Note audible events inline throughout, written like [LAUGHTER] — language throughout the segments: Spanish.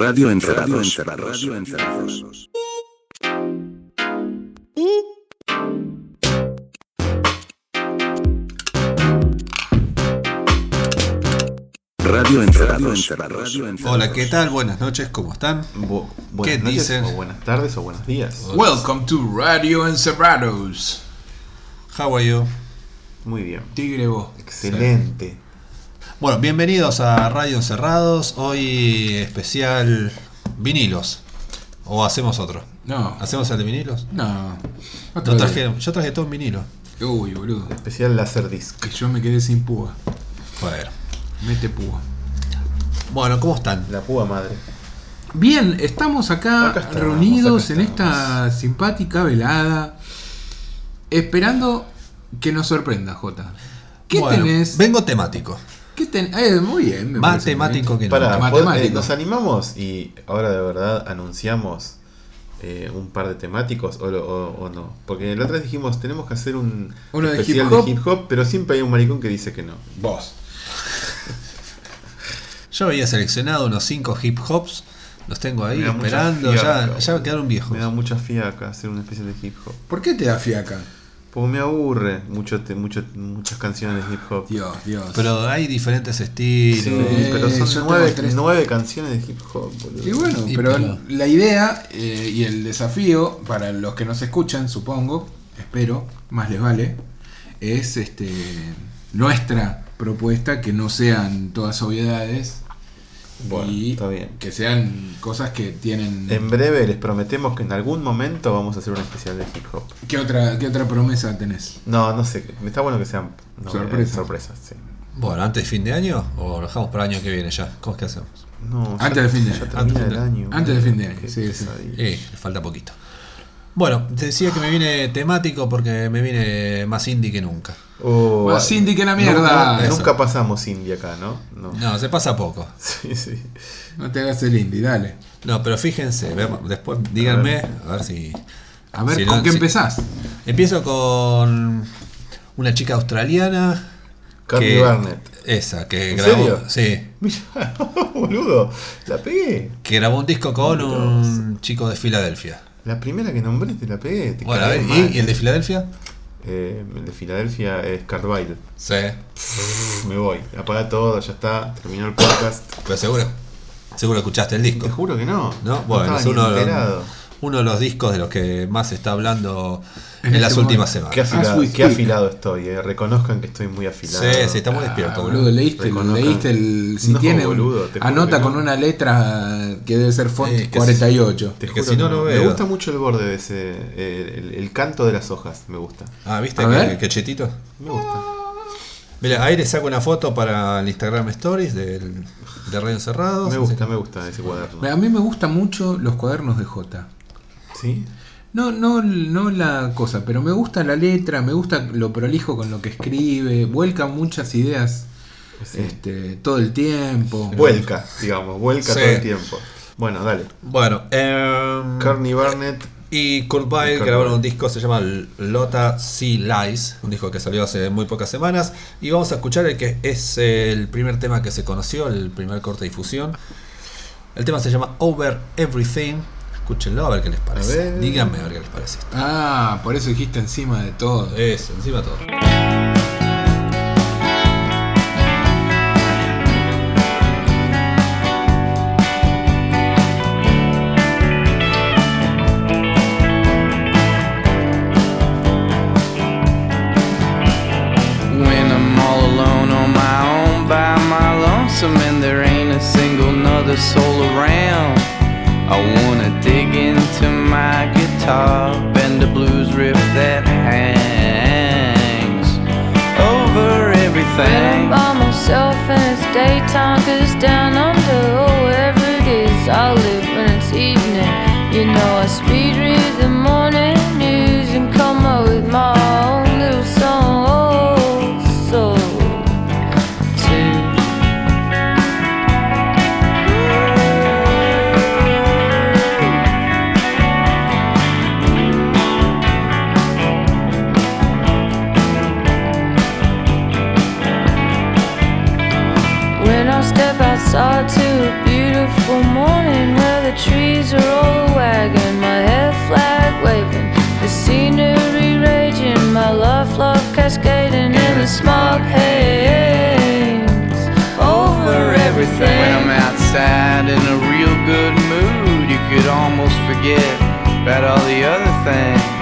Radio Encerrados. Radio Encerrados. Radio Encerrados. Radio Encerrados. Hola, ¿qué tal? Buenas noches, ¿cómo están? Bu- ¿Qué buenas noches, dicen? O buenas tardes o buenos días. Welcome to Radio Encerrados. How are you? Muy bien. Tigre vos. Excelente. Bueno, bienvenidos a Radio Encerrados. Hoy especial vinilos. ¿O hacemos otro? No. ¿Hacemos el de vinilos? No. Otro traje- yo traje todo en vinilo. Uy, boludo. Especial Laserdisc. Que yo me quedé sin púa. Bueno. Mete púa. Bueno, ¿cómo están? La púa madre. Bien, estamos acá, Acá estamos, reunidos acá en esta simpática velada. Esperando que nos sorprenda, Jota. ¿Qué Bueno, tenés? Vengo temático. ¿Qué ten- eh, muy bien. me Más parece temático muy que. Para, Matemático. ¿nos animamos y ahora de verdad anunciamos eh, un par de temáticos o, lo- o- o no? Porque la otra vez dijimos, tenemos que hacer un Uno de especial hip hop. de hip hop, pero siempre hay un maricón que dice que no. Vos. Yo había seleccionado unos 5 hip hops. Los tengo ahí esperando. fiaca, Ya, ya quedaron viejos. Me da mucha fiaca hacer un especial de hip hop. ¿Por qué te da fiaca? Porque me aburre mucho, te- mucho- muchas canciones de hip hop. Dios, Dios. Pero hay diferentes estilos. Sí, Eh, pero son nueve, tres. nueve canciones de hip hop, boludo. Y bueno, Y pero, pero- la idea eh, y el desafío para los que nos escuchan, supongo, espero, más les vale, es este nuestra propuesta que no sean todas obviedades Bueno, y está bien. que sean cosas que tienen En breve les prometemos que en algún momento vamos a hacer un especial de hip hop. ¿Qué otra qué otra promesa tenés? No, no sé, está bueno que sean no, Sorpresas. eh, sorpresas. Sí. Bueno, antes de fin de año o lo dejamos para el año que viene ya. ¿Cómo es que hacemos? No, Antes ya- de fin de año. Antes de el fin de- año. antes de fin de año, Qué sí, sí. Eh, le falta poquito. Bueno, te decía que me viene temático porque me viene más indie que nunca. Oh, Más indie que la mierda. nunca pasamos indie acá, ¿no? No. No, se pasa poco. [LAUGHS] Sí, sí. No te hagas el indie, dale. No, pero fíjense, después díganme, a ver si. A ver, si ¿con no- qué si- empezás? Empiezo con una chica australiana. Carly que- Barnett. Esa, que ¿En grabó. serio? Sí. [LAUGHS] Mira, boludo, la pegué. Que grabó un disco con un chico de Filadelfia. La primera que nombré te la pegué. Te Bueno, a ver, mal. ¿y, y el de Filadelfia? Eh, el de Filadelfia es Carville. Sí. Me voy, apaga todo, ya está, terminó el podcast. Pero seguro. Seguro escuchaste el disco. Te juro que no. ¿No? Bueno, es uno de, enterado. los, uno de los discos de los que más se está hablando En en, este las últimas momento. Qué semanas. afilado, we qué afilado estoy, eh. reconozcan que estoy muy afilado. Sí, sí, está muy despierto, Ah, boludo. leíste, Reconozcan- leíste el. Si No, tiene. un- boludo, te anota no. con una letra que debe ser font que 48. Te Es que juro si no lo Me gusta mucho el borde de ese. eh, El, el canto de las hojas, me gusta. Ah, ¿viste que chetito? Me gusta. Mira, ahí le saco una foto para el Instagram Stories del, de Radio Encerrados. Me gusta, me gusta ese cuaderno. A mí me gustan mucho los cuadernos de J. ¿Sí? No, no, no la cosa, pero me gusta la letra, me gusta lo prolijo con lo que escribe, vuelca muchas ideas Sí. este, todo el tiempo. Vuelca, digamos, vuelca Sí. todo el tiempo. Bueno, dale. Bueno, em, Carney Barnett. y Kurt grabaron un disco se llama Lota Sea Lies, un disco que salió hace muy pocas semanas. Y vamos a escuchar el que es el primer tema que se conoció, el primer corte de difusión. El tema se llama Over Everything. Escúchenlo a ver qué les parece. ver. Díganme a ver qué les parece. Ah, por eso dijiste encima de todo. Eso, encima todo. When I'm all alone on my own by my lonesome and there ain't a single nother soul around. I wanna dig into my guitar, bend a blues riff that hangs forget about all the other things.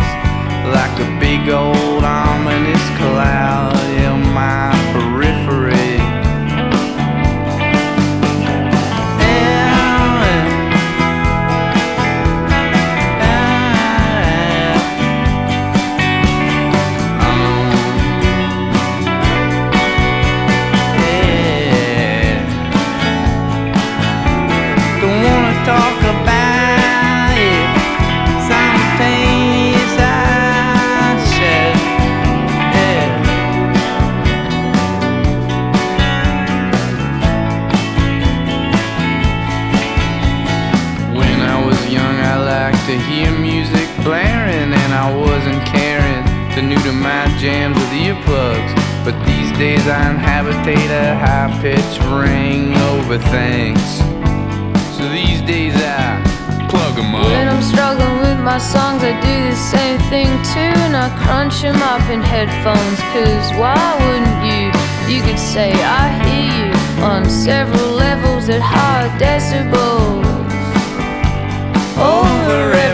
Inhabitate a high pitched ring over things. So these days, I plug 'em When up. I'm struggling with my songs, I do the same thing too, and I crunch them up in headphones. Cause why wouldn't you? You could say, I hear you on several levels at high decibels over everything.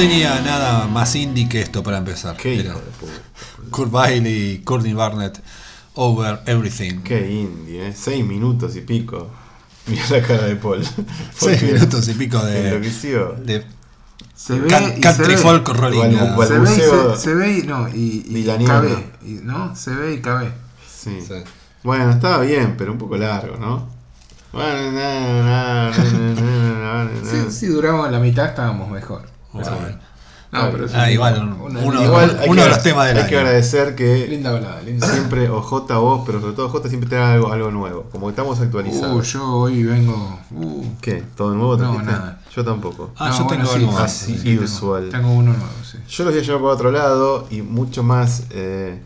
Tenía nada más indie que esto para empezar. Qué Era hijo de puta. Kurt Weill y Courtney Barnett, Over Everything. Qué indie, ¿eh? Seis minutos y pico. Mira la cara de Paul. [LAUGHS] Seis minutos y pico de, Enloqueció. de Se ve can- y country se ve. folk rolling. Igual- Se ve, y Balbuceo se, se ve y no, y, y cabe, y- ¿no? Se ve y cabe. Sí. Sí. Bueno, estaba bien, pero un poco largo, ¿no? Bueno, na, na, na. Si, si duramos la mitad estábamos mejor. Bueno, No, pero es Ah, un- igual, un- una uno- Igual uno que, de los temas del hay que agradecer que Linda balada. siempre, o J vos, pero sobre todo J siempre te da algo, algo nuevo. Como que estamos Uh, actualizados. yo hoy vengo. Uh, ¿Qué? ¿Todo nuevo No, nada. Yo tampoco. Ah, no, yo bueno, tengo sí, algo más. sí, tengo- usual. Tengo uno nuevo, sí. Yo los voy a llevar para otro lado y mucho más eh,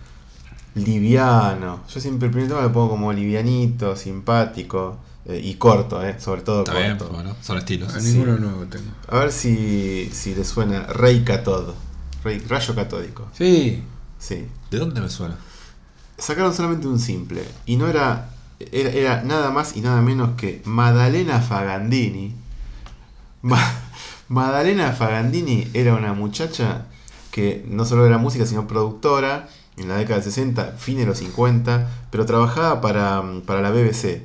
liviano. Yo siempre el primer tema lo pongo como livianito, simpático eh, y corto, eh, sobre todo Está bien, corto. bueno, son estilos. Ah, Ninguno nuevo tengo. A ver si, si le suena Rey Catod. Rey- rayo catódico. Sí, Sí. ¿De dónde me suena? Sacaron solamente un simple. Y no era, era. Era nada más y nada menos que Madalena Fagandini. Ma- Madalena Fagandini era una muchacha que no solo era música, sino productora en la década del 60, fin de los 50, pero trabajaba para, para la BBC.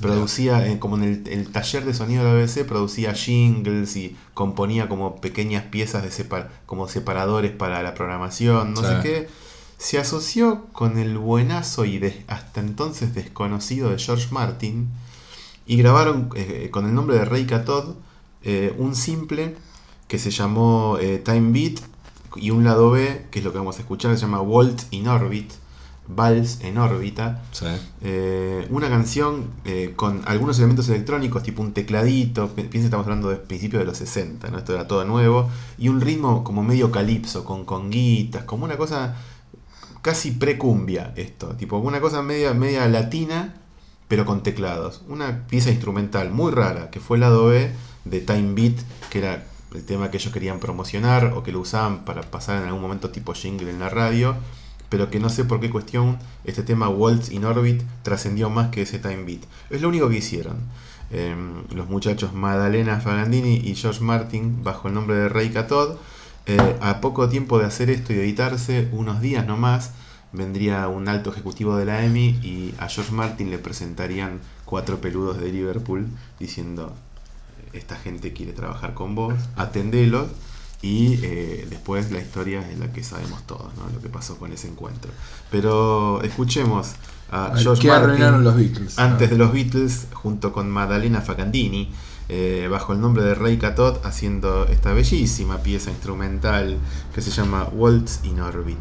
Producía, eh, como en el, el taller de sonido de la BBC, producía jingles y componía como pequeñas piezas de separ, como separadores para la programación, no Sí. sé qué. Se asoció con el buenazo y de- hasta entonces desconocido de George Martin y grabaron eh, con el nombre de Ray Catod eh, un simple que se llamó eh, Time Beat y un lado B, que es lo que vamos a escuchar, se llama Waltz in Orbit, Vals en órbita. Sí. Eh, una canción eh, con algunos elementos electrónicos, tipo un tecladito, pi- piensa que estamos hablando de principios de los 60, ¿no? esto era todo nuevo, y un ritmo como medio calipso, con conguitas, como una cosa casi precumbia esto, tipo una cosa media, media latina, pero con teclados. Una pieza instrumental muy rara, que fue el lado B de Time Beat, que era el tema que ellos querían promocionar o que lo usaban para pasar en algún momento tipo jingle en la radio, pero que no sé por qué cuestión este tema Waltz in Orbit trascendió más que ese Time Beat. Es lo único que hicieron. Eh, los muchachos Madalena Fagandini y George Martin, bajo el nombre de Ray Catod, eh, a poco tiempo de hacer esto y editarse, unos días nomás, vendría un alto ejecutivo de la EMI y a George Martin le presentarían cuatro peludos de Liverpool diciendo, esta gente quiere trabajar con vos, atendelos. Y eh, después la historia es la que sabemos todos, ¿no? lo que pasó con ese encuentro. Pero escuchemos a A George ¿qué Martin arruinaron los Beatles? antes de los Beatles, junto con Madalena Facandini, eh, bajo el nombre de Ray Catot, haciendo esta bellísima pieza instrumental que se llama Waltz in Orbit.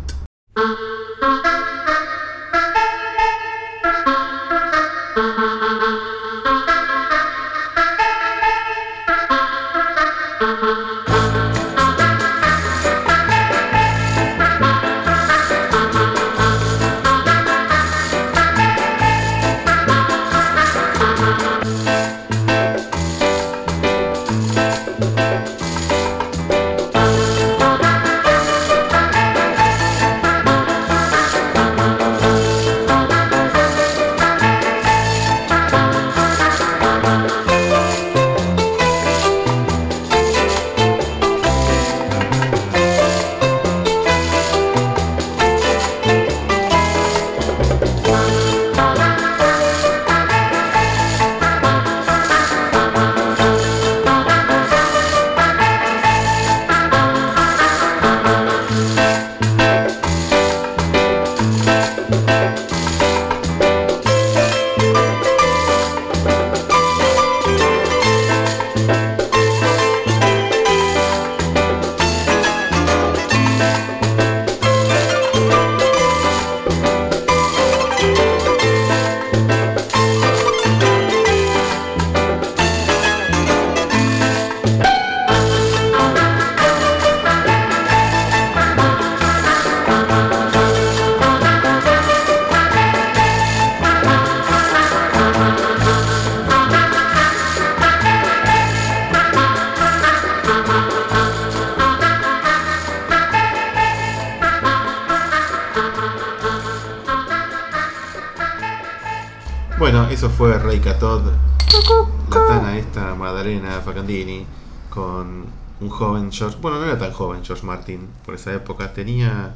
Facandini, con un joven George. Bueno, no era tan joven George Martin por esa época. Tenía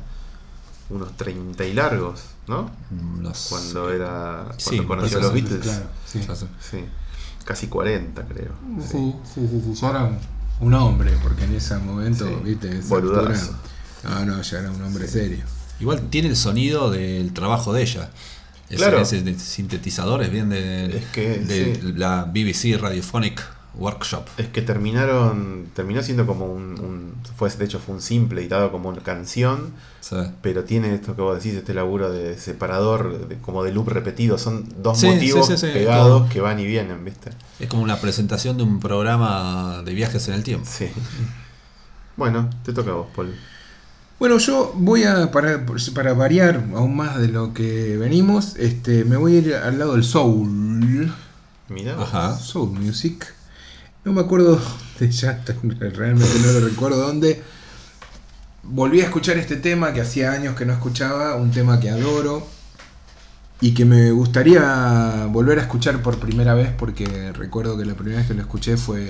unos 30 y largos, ¿no? No sé. Cuando era. Cuando Sí, conoció a los Beatles. Claro, sí. Sí. Casi 40, creo. Sí, sí, sí, sí, Ya era un, hombre, porque en ese momento, Sí, viste, esa altura- No, no, ya era un hombre serio. Igual tiene el sonido del trabajo de ella. Ese, Claro. ese de- sintetizador es bien de, Es que, de sí. la BBC Radiophonic Workshop. Es que terminaron. Terminó siendo como un. un- fue, de hecho, fue un simple editado como una canción. Sí. Pero tiene esto que vos decís, este laburo de separador, de- como de loop repetido. Son dos Sí, motivos sí, sí, sí, pegados como- que van y vienen, ¿viste? Es como una presentación de un programa de viajes en el tiempo. Sí. Bueno, te toca a vos, Paul. Bueno, yo voy a, para, para variar aún más de lo que venimos, este, me voy a ir al lado del soul. Mira. Ajá. Soul Music. No me acuerdo de ya, [LAUGHS] realmente no lo recuerdo dónde. Volví a escuchar este tema que hacía años que no escuchaba, un tema que adoro y que me gustaría volver a escuchar por primera vez porque recuerdo que la primera vez que lo escuché fue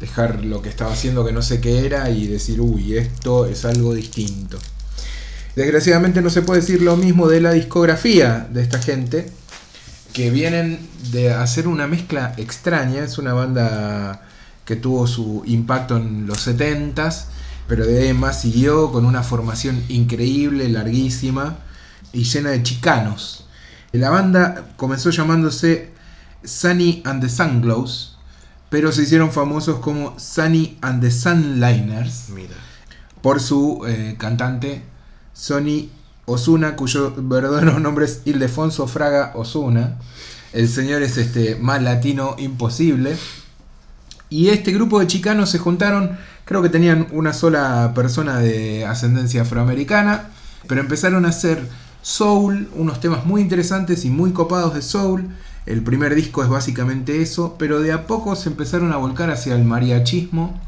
dejar lo que estaba haciendo que no sé qué era y decir, uy, esto es algo distinto. Desgraciadamente no se puede decir lo mismo de la discografía de esta gente, que vienen de hacer una mezcla extraña. Es una banda que tuvo su impacto en los 70s, pero de ahí en más siguió con una formación increíble, larguísima y llena de chicanos. La banda comenzó llamándose Sunny and the Sunglows, pero se hicieron famosos como Sunny and the Sunliners Mira. por su eh, cantante Sonny Osuna, cuyo verdadero nombre es Ildefonso Fraga Osuna. El señor es este más latino imposible. Y este grupo de chicanos se juntaron, creo que tenían una sola persona de ascendencia afroamericana, pero empezaron a hacer soul, unos temas muy interesantes y muy copados de soul. El primer disco es básicamente eso, pero de a poco se empezaron a volcar hacia el mariachismo.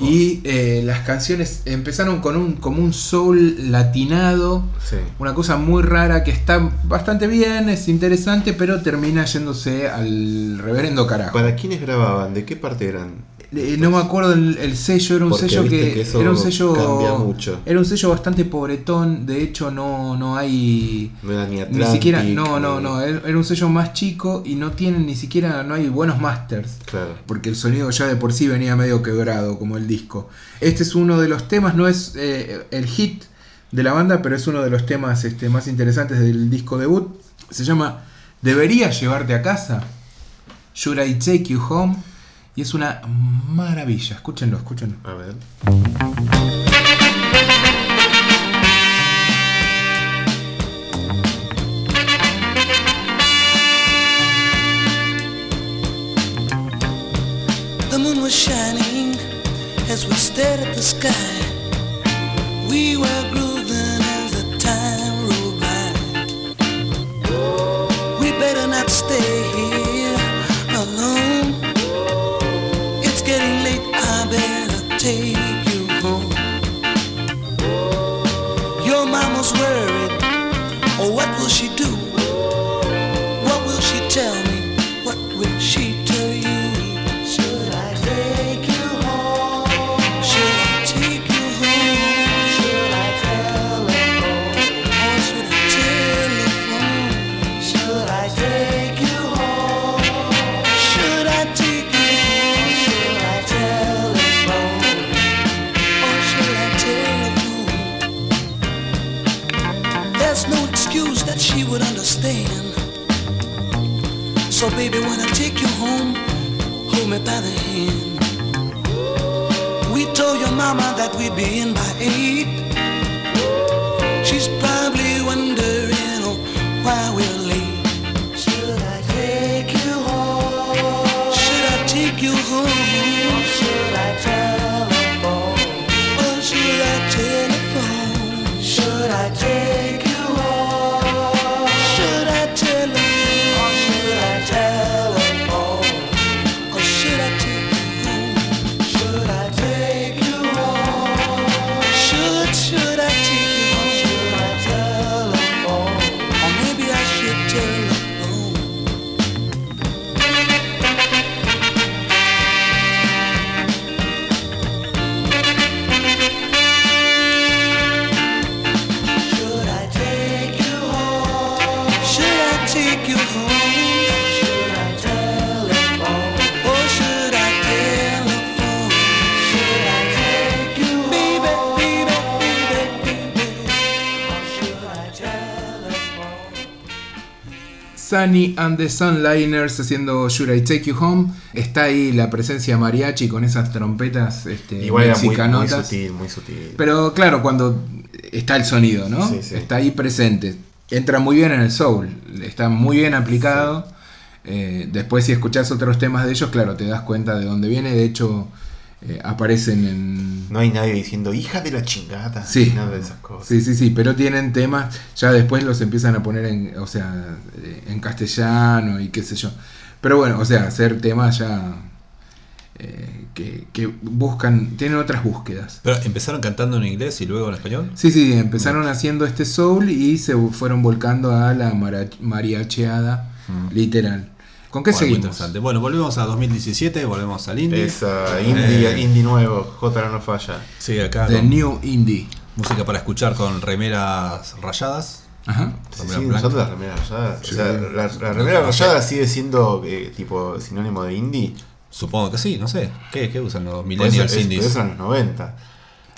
Y eh, las canciones empezaron con un, como un soul latinado, Sí. una cosa muy rara que está bastante bien, es interesante, pero termina yéndose al reverendo carajo. ¿Para quiénes grababan? ¿De qué parte eran? Eh, no me acuerdo el, el sello, era un Porque sello que, que eso era un sello cambia mucho. era un sello bastante pobretón, de hecho no, no hay No era ni ni Atlantic. siquiera no, no, no, era un sello más chico y no tienen ni siquiera no hay buenos masters. Claro. Porque el sonido ya de por sí venía medio quebrado, como el disco. Este es uno de los temas, no es eh, el hit de la banda, pero es uno de los temas este, más interesantes del disco debut. Se llama ¿Deberías llevarte a casa? Should I take you home? Y es una maravilla. Escúchenlo, escúchenlo. A ver. The moon was shining as we stared at the sky. We were grooving as the time rolled by. We better not stay baby, when I take you home, hold me by the hand. We told your mama that we'd be in by eight. She's probably wondering oh, why we're late. Should I take you home? Should I take you home? Sunny and the Sunliners haciendo Should I Take You Home. Está ahí la presencia de mariachi con esas trompetas este, Igual era muy, muy sutil, muy sutil. Pero claro, cuando está el sonido, ¿no? Sí, sí. Está ahí presente. Entra muy bien en el soul, está muy bien aplicado. Eh, después si escuchás otros temas de ellos, claro, te das cuenta de dónde viene. De hecho, eh, aparecen en... No hay nadie diciendo, hija de la chingada. Sí. Nada de esas cosas. Sí, sí, sí, pero tienen temas, ya después los empiezan a poner en, o sea, eh, en castellano y qué sé yo. Pero bueno, o sea, hacer temas ya eh, que, que buscan, tienen otras búsquedas. Pero empezaron cantando en inglés y luego en español. Sí, sí, empezaron haciendo este soul y se fueron volcando a la mariacheada literal. ¿Con qué Bueno, muy seguimos? interesante. Bueno, volvemos a 2017, volvemos al indie. Esa indie, Eh. indie nuevo, J no falla. Sí, acá The con New Indie. música para escuchar con remeras rayadas. Ajá. Sí, sí, nosotros las remeras rayadas. Sí. O sea, la, la remera No, no sé. rayada sigue siendo eh, tipo sinónimo de indie. Supongo que sí, no sé. ¿Qué, qué usan los millennials es- indies? eso eran los 90.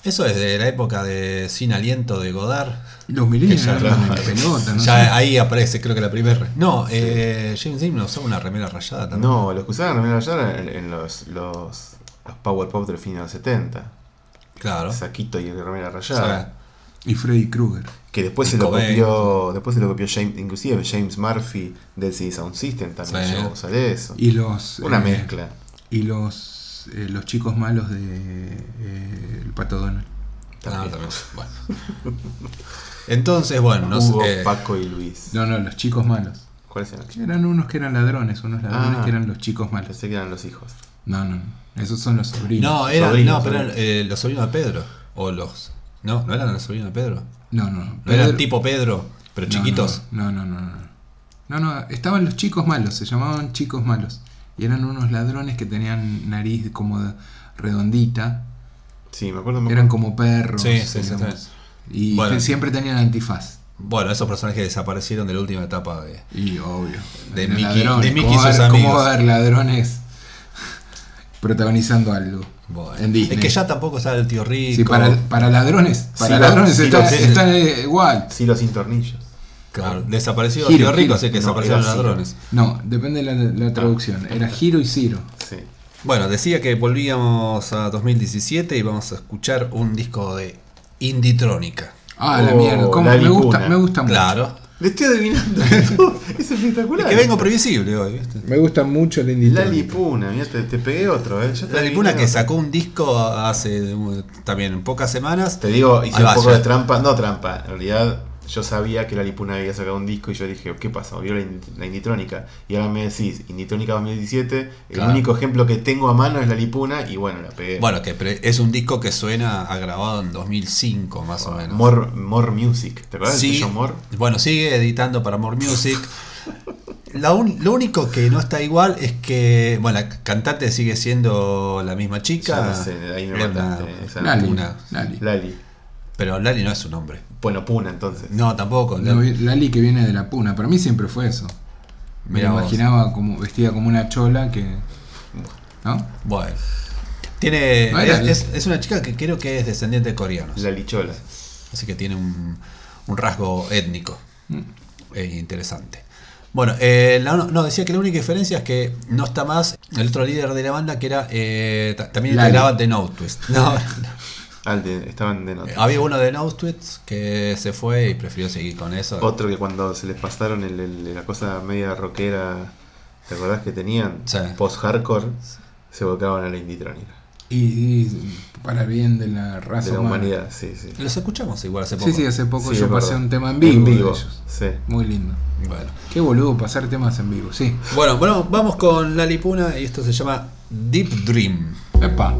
Eso es de la época de Sin Aliento de Godard. Los millennials Que ya- pelota, no [LAUGHS] ya ahí aparece, creo que la primera. No, eh, James Dean no usaba una remera rayada también. No, los que usaban remera rayada en, en los, los, los power pop del fin de los 70. Claro. Saquito y remera O rayada. Y Freddy Krueger. Que después Y se lo copió, después se lo copió James, inclusive James Murphy del CD Sound System también Sí. llegó a usar eso. Y los. Una eh, mezcla. Y los. Eh, los chicos malos de. eh, el Pato Donald. ah, también. Bueno. Entonces, bueno, no Hugo, sé. eh, Paco y Luis. No, no, los chicos malos. ¿Cuáles eran? Eran unos que eran ladrones, unos ladrones Ah. que eran los chicos malos. Pensé que eran los hijos. No, no, no. Esos son los sobrinos. no, eran, Sobrinos, no, pero eran eh, los sobrinos de Pedro. O los. No, no eran los sobrinos de Pedro. no, no. No Pedro- eran tipo Pedro, pero no, chiquitos. No, no, no, no. No, no, estaban los chicos malos, se llamaban chicos malos. Y eran unos ladrones que tenían nariz como de- redondita. Sí, me acuerdo. me Eran como perros. Sí, sí, sí. Y Bueno. siempre tenían antifaz. Bueno, esos personajes desaparecieron de la última etapa de. Y obvio. De Mickey- ladrones. de Mickey ¿Cómo y sus va a haber- ¿Cómo va a haber ladrones protagonizando algo? Bueno, en Disney. Es que ya tampoco está el tío rico. Sí, para, para ladrones, para Sí, ladrones sí, está, sí, sí. está, eh, igual. Sí, los sin tornillos. Claro, desapareció Giro, rico, giro. así que No, desaparecieron los Ciro. ladrones. No, depende de la, la traducción. Era Giro y Ciro. Sí. Bueno, decía que volvíamos a 2017 y vamos a escuchar un disco de Inditrónica. Ah, la Oh, mierda. ¿Cómo? la Me gusta, me gusta mucho. Claro. Le estoy adivinando. [LAUGHS] [LAUGHS] es espectacular. Es que vengo previsible hoy, ¿viste? Me gusta mucho el indie. La Lipuna, mira, te, te pegué otro, ¿eh? Te La Lipuna que otro. sacó un disco hace también en pocas semanas. Te digo, hice un va, poco de trampa. No trampa, en realidad yo sabía que la Lipuna había sacado un disco y yo dije, ¿qué pasa? Vio la, Ind- la Inditrónica. Y ahora me decís, Inditrónica 2017. El Claro. único ejemplo que tengo a mano es la Lipuna y bueno, la pegué. Bueno, que pre- es un disco que suena a grabado en 2005 más o menos. More, More Music. ¿Te acuerdas Sí, More? bueno, sigue editando para More Music. [LAUGHS] La un- lo único que no está igual es que, bueno, la cantante sigue siendo la misma chica. Ya no sé, ahí me Lali. Lali. pero Lali no es su nombre. Bueno, Puna entonces. No, tampoco. No, Lali que viene de la puna. Para mí siempre fue eso. Me Mirá la vos. imaginaba como vestida como una chola que. ¿No? Bueno. Tiene, No es, la- es- es una chica que creo que es descendiente de coreanos. La Lichola. Así que tiene un, un rasgo étnico Mm. eh, interesante. Bueno, eh, la- no, decía que la única diferencia es que no está más el otro líder de la banda que era eh, ta- también Lali. integraba The No Twist. [LAUGHS] No, Ah, de- estaban de nota. había uno de No Twist que se fue y prefirió seguir con eso. Otro que cuando se les pasaron el- el- la cosa media rockera, ¿te acordás que tenían? Sí. Post-hardcore, se volcaban a la Inditrónica. Y, y para el bien de la raza De la humana. humanidad, sí, sí. Los escuchamos igual hace poco. Sí, sí, hace poco Sí, yo pasé verdad. un tema en vivo, de ellos. sí. Muy lindo. Bueno. Qué boludo pasar temas en vivo, sí. Bueno, bueno, vamos con Lali Puna y esto se llama Deep Dream. Epa.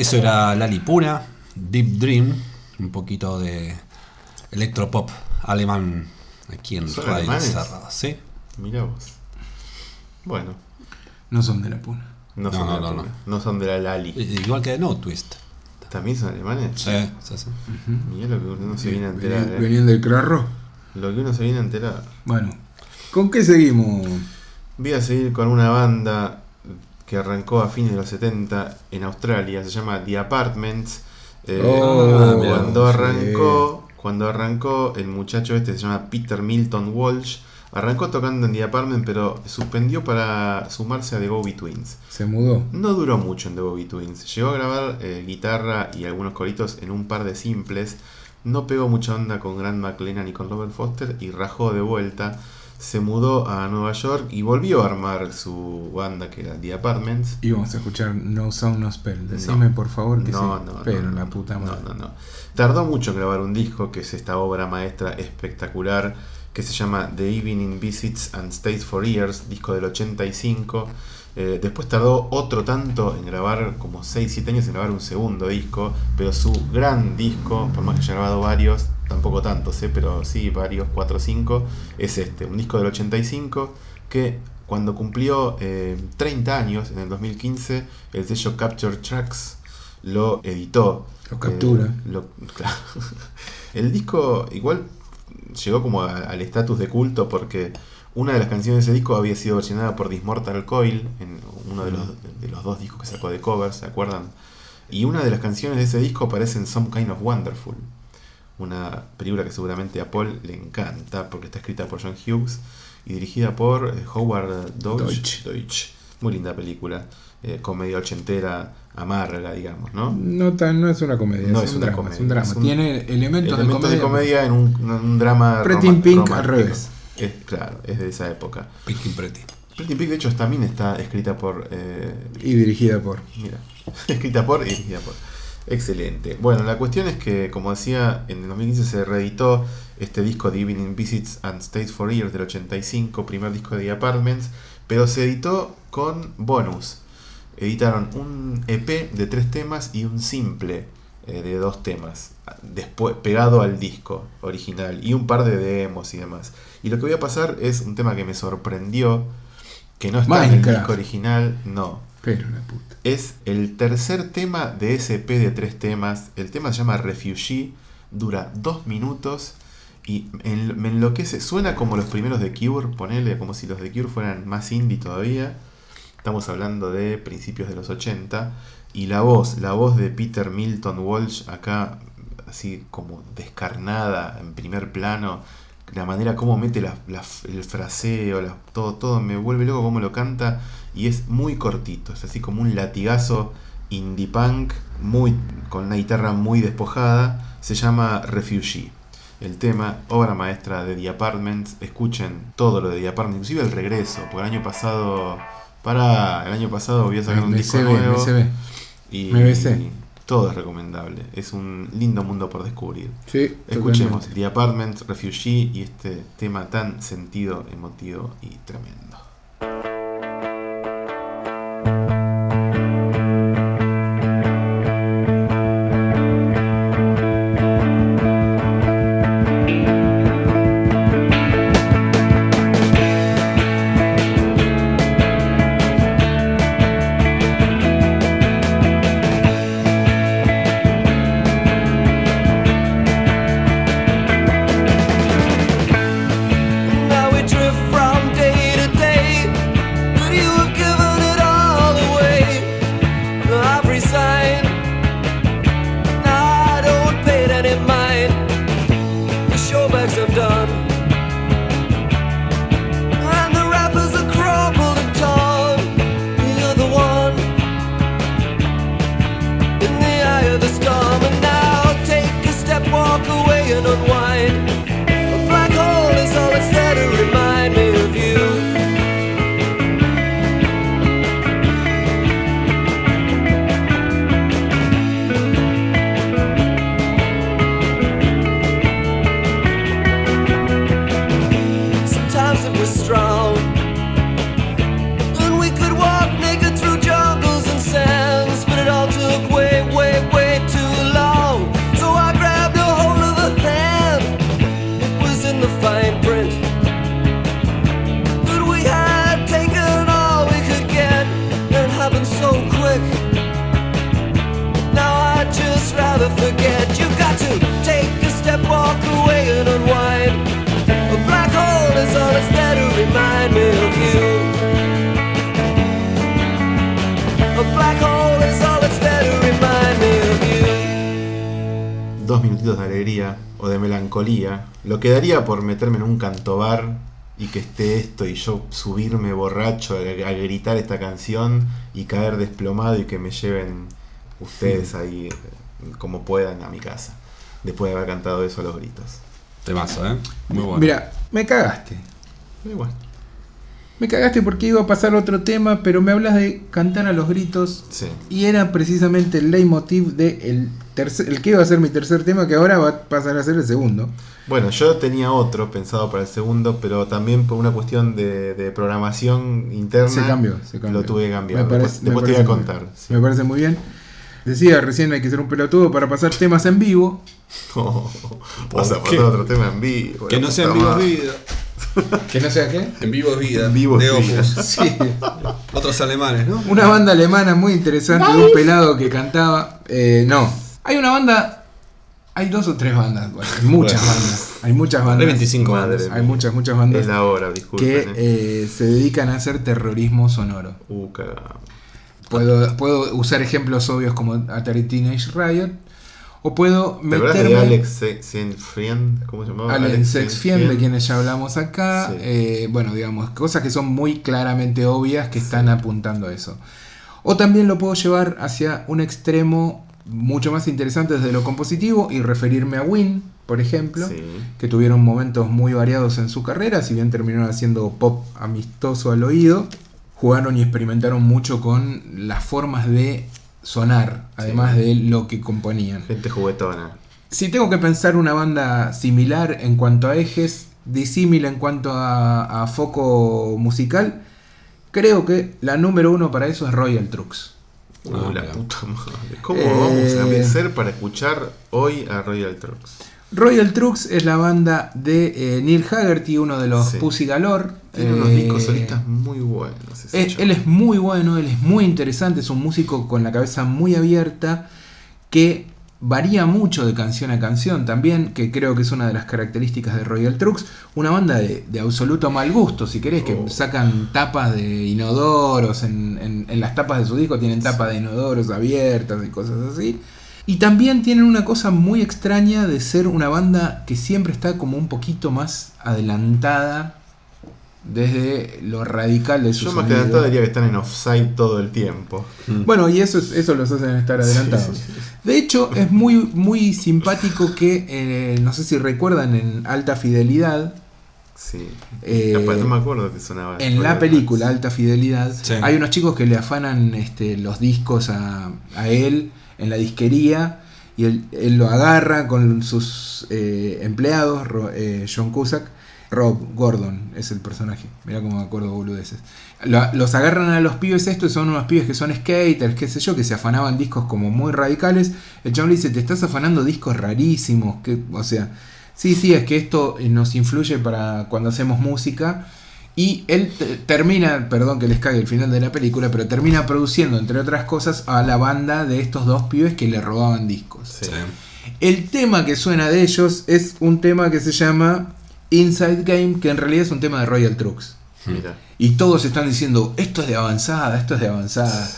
Eso era Lali Puna, Deep Dream, un poquito de electropop alemán aquí en ¿Son Radio? Cerrada. ¿Sí? Mira vos. Bueno, No son de la puna. no, No, son, no, de la no, Puna. no son de la Lali. I- Igual que No Twist. ¿También son alemanes? Sí, sí, sí. Mirá lo que uno se viene a enterar. Venían, eh. venían del Crarro. Lo que uno se viene a enterar. Bueno, ¿con qué seguimos? Voy a seguir con una banda que arrancó a fines de los 70 en Australia, se llama The Apartments. Eh, Oh, cuando sí. arrancó, cuando arrancó, el muchacho este se llama Peter Milton Walsh. Arrancó tocando en The Apartment, pero suspendió para sumarse a The Go Twins. Se mudó. No duró mucho en The Bobby Twins. Llegó a grabar eh, guitarra y algunos coritos en un par de simples. No pegó mucha onda con Grant McLennan y con Robert Foster y rajó de vuelta. Se mudó a Nueva York y volvió a armar su banda que era The Apartments. Y vamos a escuchar No Sound No Spell. Decime No. por favor que No, sí. no, Pero no, la no, puta no, madre. No, no, Tardó mucho en grabar un disco, que es esta obra maestra espectacular, que se llama The Evening Visits and Stays for Years, disco del 85. Eh, después tardó otro tanto en grabar, como 6-7 años en grabar un segundo disco, pero su gran disco, por más que haya grabado varios, tampoco tantos, eh, pero sí varios, 4 o 5, es este, un disco del 85 que cuando cumplió eh, 30 años, en el 2015, el sello Capture Tracks lo editó. Lo captura. Eh, lo- claro. [LAUGHS] El disco igual llegó como a- al estatus de culto porque una de las canciones de ese disco había sido versionada por Dismortal Coil en uno de los, de los dos discos que sacó de covers, ¿se acuerdan? Y una de las canciones de ese disco aparece en Some Kind of Wonderful, una película que seguramente a Paul le encanta porque está escrita por John Hughes y dirigida por eh, Howard Deutsch. Deutsch. Deutsch. Muy linda película, eh, comedia ochentera, amarga, digamos, ¿no? No, tan, no es una comedia, No es, un una drama, comedia, es un drama. es un- Tiene elementos, Elementos de comedia. en un, un drama Pretty roma- Pink al revés. Es, claro, es de esa época. Pretty Pretty. Pretty in Pink, de hecho, también está escrita por. eh, Y dirigida por. mira, [LAUGHS] escrita por y dirigida por. Excelente. Bueno, la cuestión es que, como decía, en el 2015 se reeditó este disco The Evening Visits and Stays for Years del 85, primer disco de The Apartments, pero se editó con bonus. Editaron un EP de tres temas y un simple eh, de dos temas, después pegado al disco original y un par de demos y demás. Y lo que voy a pasar es un tema que me sorprendió, que no está en el Minecraft. disco original, no. Pero la puta. Es el tercer tema de EP de tres temas. El tema se llama Refugee, dura dos minutos y en- me enloquece. Suena como los primeros de Cure, ponele como si los de Cure fueran más indie todavía. Estamos hablando de principios de los 80. Y la voz, la voz de Peter Milton Walsh acá, así como descarnada en primer plano. La manera como mete la- el fraseo, todo, todo me vuelve loco como lo canta. Y es muy cortito, es así como un latigazo indie punk, muy, con una guitarra muy despojada. Se llama Refugee. El tema, obra maestra de The Apartments. Escuchen todo lo de The Apartments, inclusive el regreso, porque el año pasado, para el año pasado voy a sacar un disco nuevo. MCB. Y todo es recomendable. Es un lindo mundo por descubrir. Sí, Escuchemos totalmente. The Apartment, Refugee y este tema tan sentido, emotivo y tremendo. Por meterme en un cantobar y que esté esto y yo subirme borracho a, a gritar esta canción y caer desplomado y que me lleven ustedes ahí eh, como puedan a mi casa, después de haber cantado eso a los gritos. Temazo, ¿eh? Muy bueno. Mira, me cagaste. Pero bueno, Me cagaste porque iba a pasar otro tema, pero me hablas de cantar a los gritos. sí. Y era precisamente el leitmotiv de el, tercer, el que iba a ser mi tercer tema, que ahora va a pasar a ser el segundo. Bueno, yo tenía otro pensado para el segundo, pero también por una cuestión de, de programación interna Se cambió, se cambió. lo tuve que cambiar. Me parece- después me después te voy a contar. sí. Me parece muy bien. Decía recién hay que ser un pelotudo para pasar temas en vivo. Vas a pasar otro tema en vivo. que no sea en vivo vida. [LAUGHS] Que no sea qué. En vivo es vida. En vivo de. Opus. [LAUGHS] Sí. Otros alemanes, ¿no? Una banda alemana muy interesante de un pelado que cantaba. eh, no. Hay una banda. Hay dos o tres bandas. bueno, hay muchas Bueno. bandas. Hay muchas bandas. Hay 25 Madre bandas. Hay muchas, muchas bandas Es la hora, disculpen. que eh. eh, se dedican a hacer terrorismo sonoro. Uh. Puedo, puedo usar ejemplos obvios como Atari Teenage Riot. O puedo ¿Te acuerdas de meterme. Alex Se- Senfriend? ¿Cómo se llamaba? Allen Sexfiend, de quienes ya hablamos acá. Sí. eh, bueno, digamos, cosas que son muy claramente obvias que están apuntando a eso. O también lo puedo llevar hacia un extremo mucho más interesante desde lo compositivo y referirme a Win, por ejemplo, Sí. que tuvieron momentos muy variados en su carrera, si bien terminaron haciendo pop amistoso al oído, jugaron y experimentaron mucho con las formas de sonar, además de lo que componían. Gente juguetona. Si tengo que pensar una banda similar en cuanto a ejes, disímil en cuanto a, a foco musical, creo que la número uno para eso es Royal Trux. Uh, Ah, la mira. puta madre. ¿Cómo Eh, vamos a vencer para escuchar hoy a Royal Trucks? Royal Trux es la banda de eh, Neil Haggerty, uno de los Sí. Pussy Galore. Tiene unos Eh, discos solistas muy buenos. Él, él es muy bueno, él es muy interesante, es un músico con la cabeza muy abierta que varía mucho de canción a canción también, que creo que es una de las características de Royal Trux. Una banda de, de absoluto mal gusto, si querés, que Oh. sacan tapas de inodoros, en, en- en las tapas de su disco tienen tapas de inodoros abiertas y cosas así. Y también tienen una cosa muy extraña de ser una banda que siempre está como un poquito más adelantada desde lo radical de su Yo más que adelantado diría que están en offside todo el tiempo. Bueno, y eso, es- eso los hacen estar adelantados. Sí, sí, sí. De hecho, es muy, muy simpático que, eh, no sé si recuerdan, en Alta Fidelidad, Sí. Eh, Capaz, no me acuerdo que sonaba. en la película. Alta Fidelidad, Sí. hay unos chicos que le afanan este, los discos a, a él en la disquería y él, él lo agarra con sus eh, empleados, eh, John Cusack. Rob Gordon es el personaje, mira cómo me acuerdo boludeces. Lo- los agarran a los pibes estos, son unos pibes que son skaters, qué sé yo, que se afanaban discos como muy radicales. El chabón le dice, te estás afanando discos rarísimos, que, o sea, sí, sí, es que esto eh, nos influye para cuando hacemos música. Y él te- termina, perdón que les cague el final de la película, pero termina produciendo, entre otras cosas, a la banda de estos dos pibes que le robaban discos. Sí. El tema que suena de ellos es un tema que se llama Inside Game, que en realidad es un tema de Royal. Mira, Y todos están diciendo, esto es de avanzada, esto es de avanzada.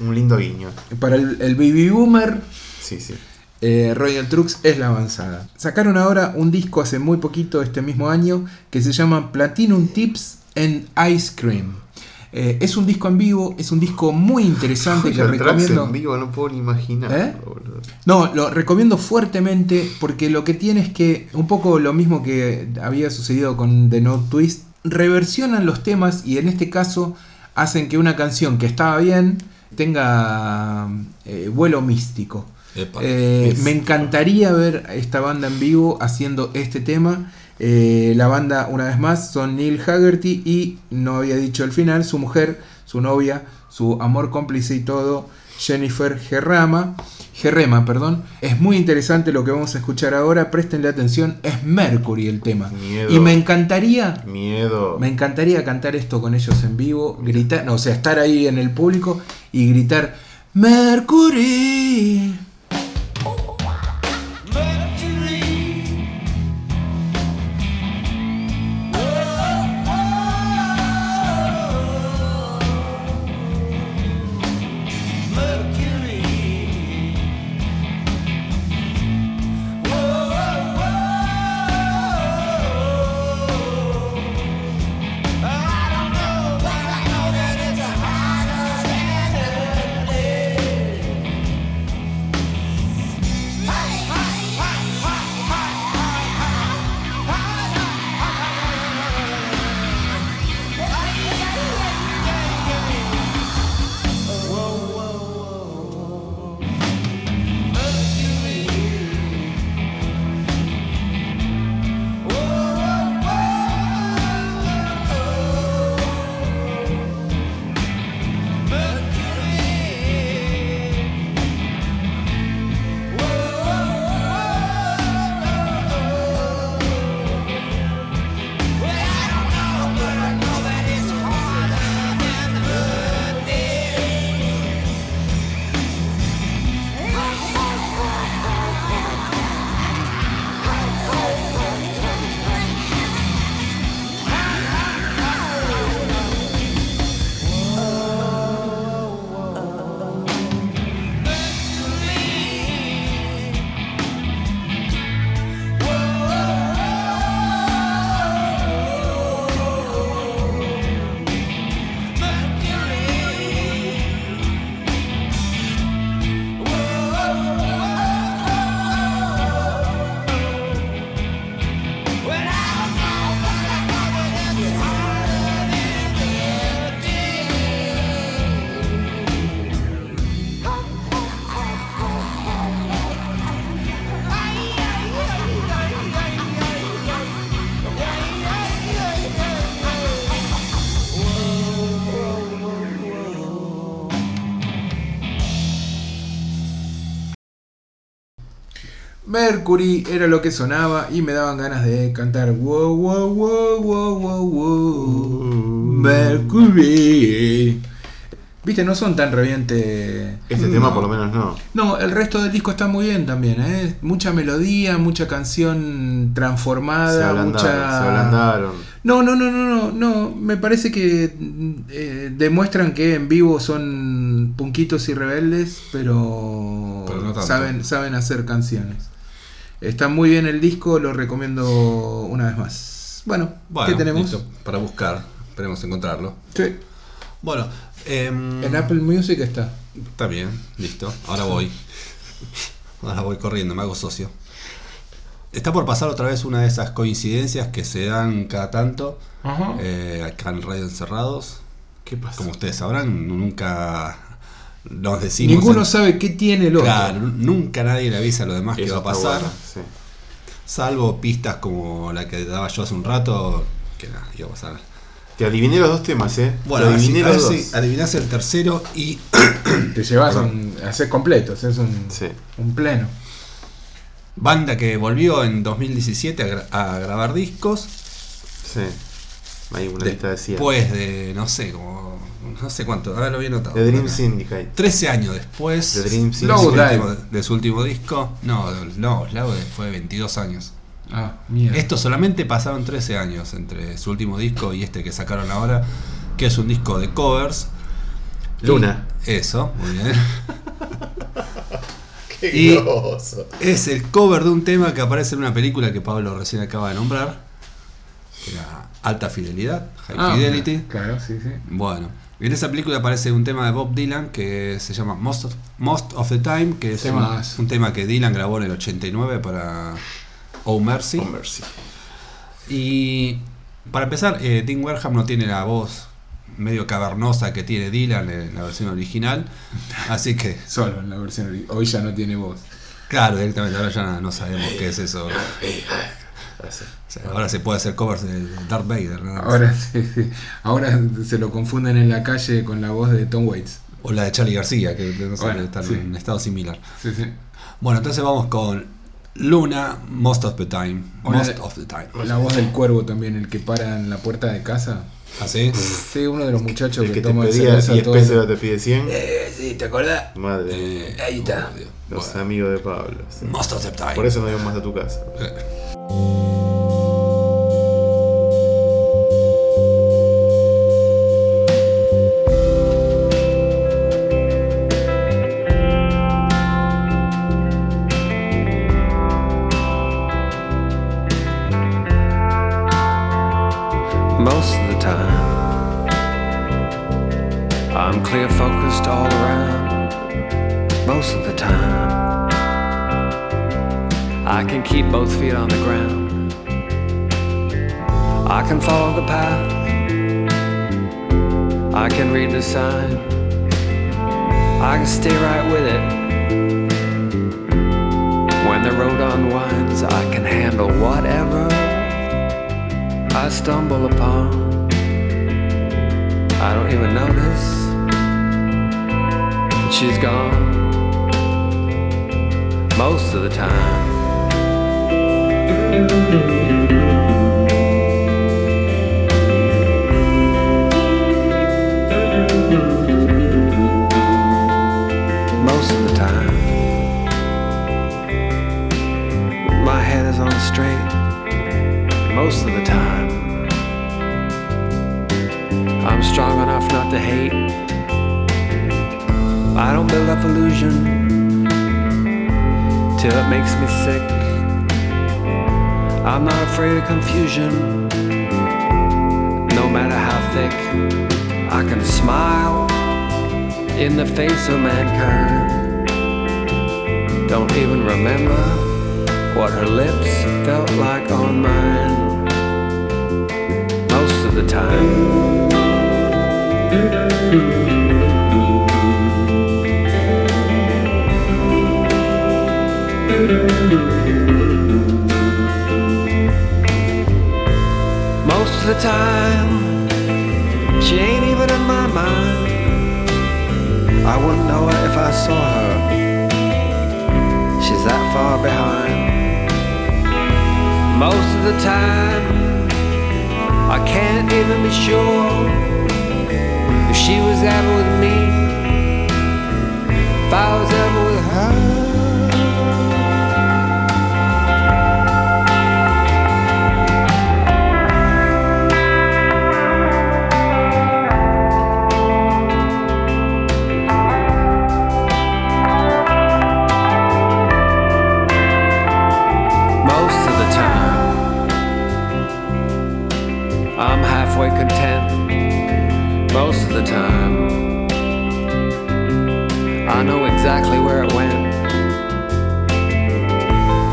un lindo guiño. Para el, el baby boomer, Sí, sí. eh, Royal Trux es la avanzada. Sacaron ahora un disco hace muy poquito, este mismo año, que se llama Platinum Tips and Ice Cream. Eh, es un disco en vivo, es un disco muy interesante que Royal Trucks recomiendo. en vivo no puedo ni imaginar. ¿Eh? boludo. No, lo recomiendo fuertemente porque lo que tiene es que, un poco lo mismo que había sucedido con The No Twist, reversionan los temas y en este caso hacen que una canción que estaba bien tenga eh, vuelo místico. Epa. Eh, me encantaría ver a esta banda en vivo haciendo este tema. Eh, la banda, una vez más, son Neil Haggerty y, no había dicho el final, su mujer, su novia, su amor cómplice y todo, Jennifer Gerrama. Gerrema, perdón. Es muy interesante lo que vamos a escuchar ahora. Préstenle atención. Es Mercury el tema. Miedo. Y me encantaría Miedo. me encantaría cantar esto con ellos en vivo, gritar, no, o sea, estar ahí en el público y gritar Mercury. Mercury era lo que sonaba y me daban ganas de cantar wow wow wow wow wow wow Mercury. Viste, no son tan reviente. Este tema por lo menos no. No, el resto del disco está muy bien también, ¿eh? Mucha melodía, mucha canción Se transformada, ablandaron, mucha. se ablandaron. No, no, no, no, no, no. Me parece que eh, demuestran que en vivo son punquitos y rebeldes, pero, Pero no saben, saben hacer canciones. Está muy bien el disco, lo recomiendo una vez más. Bueno, Bueno, ¿qué tenemos? listo, para buscar. Esperemos encontrarlo. Sí. Bueno, em, En Apple Music está. está bien, listo. Ahora voy. Ahora voy corriendo, me hago socio. Está por pasar otra vez una de esas coincidencias que se dan cada tanto Ajá. eh, acá en Radio Encerrados. ¿Qué pasa? Como ustedes sabrán, nunca nos decimos. Ninguno en- sabe qué tiene el otro. Claro, nunca nadie le avisa a lo demás que va a pasar. bueno, sí. Salvo pistas como la que daba yo hace un rato, que nada, iba a pasar. Te adiviné los dos temas, eh. Bueno, adiviné los si dos. adivinás el tercero y [COUGHS] Te llevas un. Haces completo, haces un, Sí. un pleno. banda que volvió en 2017 a, gra- a grabar discos. Sí. Hay una lista de 100. Después de, no sé, como. No sé cuánto, ahora lo había notado. The Dream Syndicate. 13 años después The Dream de, su Syndicate. Último, de su último disco. No, no, fue 22 años. Ah, mierda. Esto solamente pasaron 13 años entre su último disco y este que sacaron ahora, que es un disco de covers. Y- Luna. Eso, muy bien. [LAUGHS] Qué Y- groso. Es el cover de un tema que aparece en una película que Pablo recién acaba de nombrar. Que era Alta Fidelidad, High Ah, Fidelity. Claro, sí, sí. Bueno, en esa película aparece un tema de Bob Dylan que se llama Most of, Most of the Time, que es un, tema que Dylan grabó en el 89 para Oh Mercy. Oh, mercy. Y para empezar, eh, Dean Warham no tiene la voz medio cavernosa que tiene Dylan en la versión original. [LAUGHS] Así que, Solo en la versión ori- Hoy ya no tiene voz. claro, directamente ahora ya no sabemos qué es eso. [LAUGHS] O sea, ahora se puede hacer covers de Darth Vader. ¿no? Ahora [LAUGHS] sí, sí. Ahora se lo confunden en la calle con la voz de Tom Waits. O la de Charlie García, que no sé, Bueno, están sí. en estado similar. Sí, sí. Bueno, entonces vamos con Luna Most of the Time. O la Most de- of the time. La voz del cuervo también, el que para en la puerta de casa. ¿Así? Sí, uno de los muchachos El que, que te toma pedía cerveza 10 todo pesos ahora te pide 100. Eh, sí, ¿te acordás? Madre Eh. Ahí está. oh. Los Bueno, amigos de Pablo. sí. Most of the time. Por eso no íbamos más a tu casa. most Most of the time, she ain't even in my mind. I wouldn't know her if I saw her. She's that far behind. Most of the time, I can't even be sure if she was ever with me, if I was ever with her. Time. I know exactly where it went.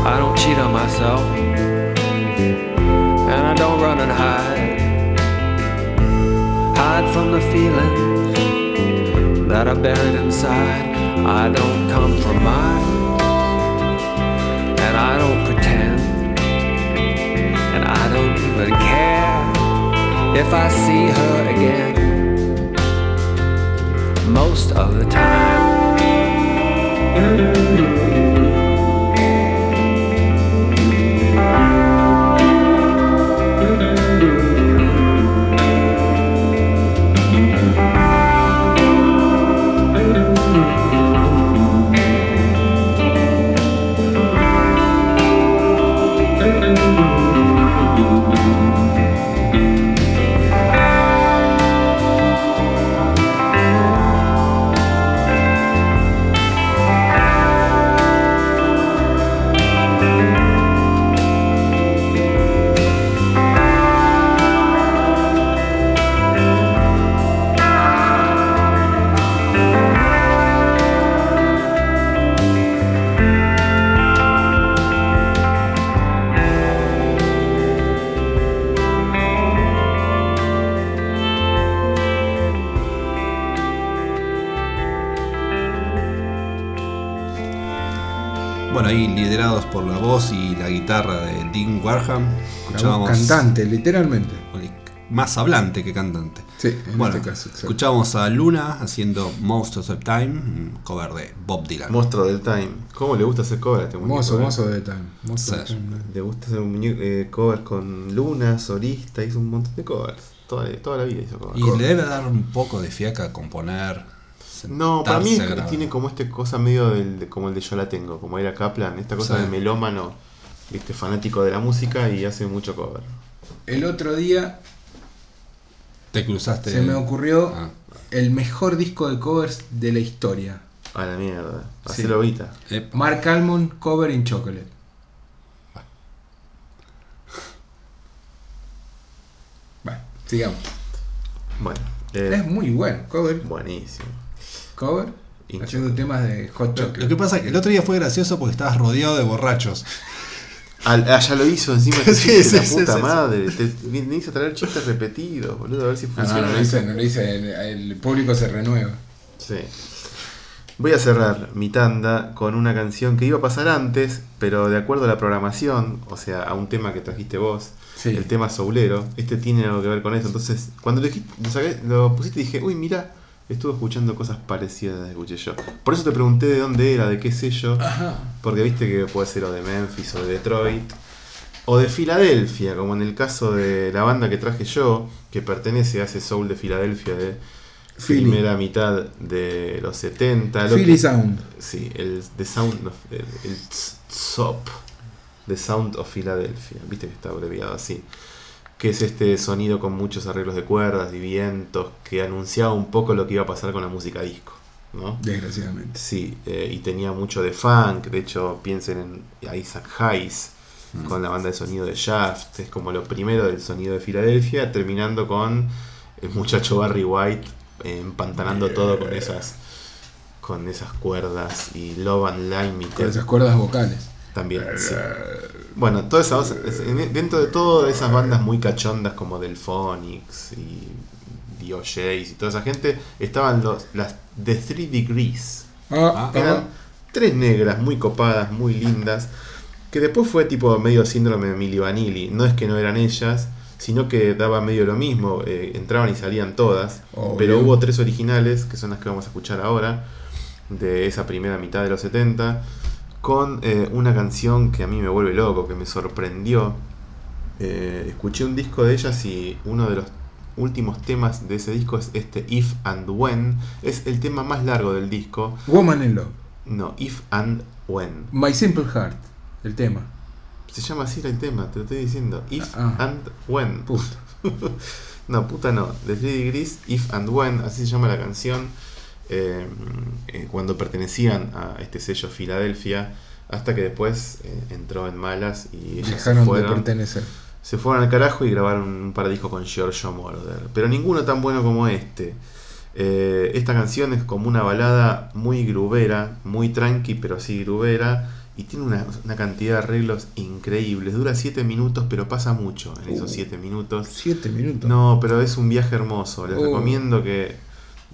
I don't cheat on myself, and I don't run and hide. Hide from the feelings that are buried inside. I don't compromise and I don't pretend, and I don't even care if I see her again. Most of the time. Por la voz y la guitarra de Dean Warham, escuchábamos cantante, literalmente. más hablante que cantante. Sí, en Bueno, este caso. exacto. escuchamos a Luna haciendo Most of the Time, un cover de Bob Dylan. Monstruo del Time. ¿Cómo le gusta hacer cover a este muñeco? Mozo, eh? mozo de time. Mozo de Sí. time. Le gusta hacer un muñeco, eh, cover con Luna, Solista, hizo un montón de covers. Toda, toda la vida hizo covers. Y le debe dar un poco de fiaca componer. No, para mí tiene como este cosa medio del, de- como el de Yo la tengo, como era Kaplan, esta cosa Sí. de melómano, viste, fanático de la música y hace mucho cover. El otro día Te cruzaste. se me ocurrió Ah. el mejor disco de covers de la historia. A la mierda. Sí. Hacelo ahorita. Eh, Mark Almond, Cover in Chocolate. Bueno, sigamos. Bueno, eh, Es muy bueno, cover. buenísimo. Cover. Haciendo temas de hot chocolate. lo que pasa es que el otro día fue gracioso porque estabas rodeado de borrachos. Al- ah, ya lo hizo encima, te [LAUGHS] Sí, sí, la sí, puta sí, sí. madre. Te, me me hizo traer chistes repetidos, boludo, a ver si Ah, No, no, funciona. no lo hice, no lo hice. El, el público se renueva. Sí. Voy a cerrar mi tanda con una canción que iba a pasar antes, pero de acuerdo a la programación, o sea, a un tema que trajiste vos, Sí. el tema soulero, este tiene algo que ver con eso. Entonces, cuando lo, dijiste- lo, saqué- lo pusiste, dije, uy, mira, estuve escuchando cosas parecidas escuché yo. Por eso te pregunté de dónde era, de qué sé yo, Ajá. porque viste que puede ser o de Memphis o de Detroit. O de Filadelfia, como en el caso de la banda que traje yo, que pertenece a ese soul de Filadelfia de Philly. primera mitad de los 70. lo Philly que- Sound. Sí, el The Sound of, el, el tz- SOP, The Sound of Philadelphia, viste que está abreviado así. Que es este sonido con muchos arreglos de cuerdas y vientos que anunciaba un poco lo que iba a pasar con la música disco, ¿no? Desgraciadamente. Sí, eh, y tenía mucho de funk, de hecho piensen en Isaac Hayes con la banda de sonido de Shaft, es como lo primero del sonido de Filadelfia, terminando con el muchacho Barry White eh, empantanando todo con esas con esas cuerdas y Love and Lime Con esas cuerdas vocales. también. sí. Bueno, todas esas, es- en- dentro de todas esas bandas muy cachondas como Delphonics y The OJs y toda esa gente, estaban los, las The Three Degrees. Ah, Eran ah. tres negras muy copadas, muy lindas, que después fue tipo medio síndrome de Milli Vanilli. No es que no eran ellas, sino que daba medio lo mismo, eh, entraban y salían todas, Obvio. pero hubo tres originales, que son las que vamos a escuchar ahora, de esa primera mitad de los 70, con eh, una canción que a mí me vuelve loco, que me sorprendió. Eh, escuché un disco de ellas y uno de los últimos temas de ese disco es este If and When. Es el tema más largo del disco. Woman in Love. No, If and When. My Simple Heart. El tema. Se llama así el tema, te lo estoy diciendo. If Ah. and When. Puta. [LAUGHS] no, puta no. The Three Degrees, If and When, así se llama la canción. Eh, eh, cuando pertenecían a este sello Filadelfia. Hasta que después eh, entró en malas y ellas se Dejaron de fueron, pertenecer. se fueron al carajo y grabaron un par de discos con Giorgio Moroder. Pero ninguno tan bueno como este. Esta canción es como una balada muy grubera, muy tranqui, pero sí grubera. Y tiene una, una cantidad de arreglos increíbles. Dura 7 minutos, pero pasa mucho en esos 7 minutos. Siete minutos. No, pero es un viaje hermoso. Les Oh. recomiendo que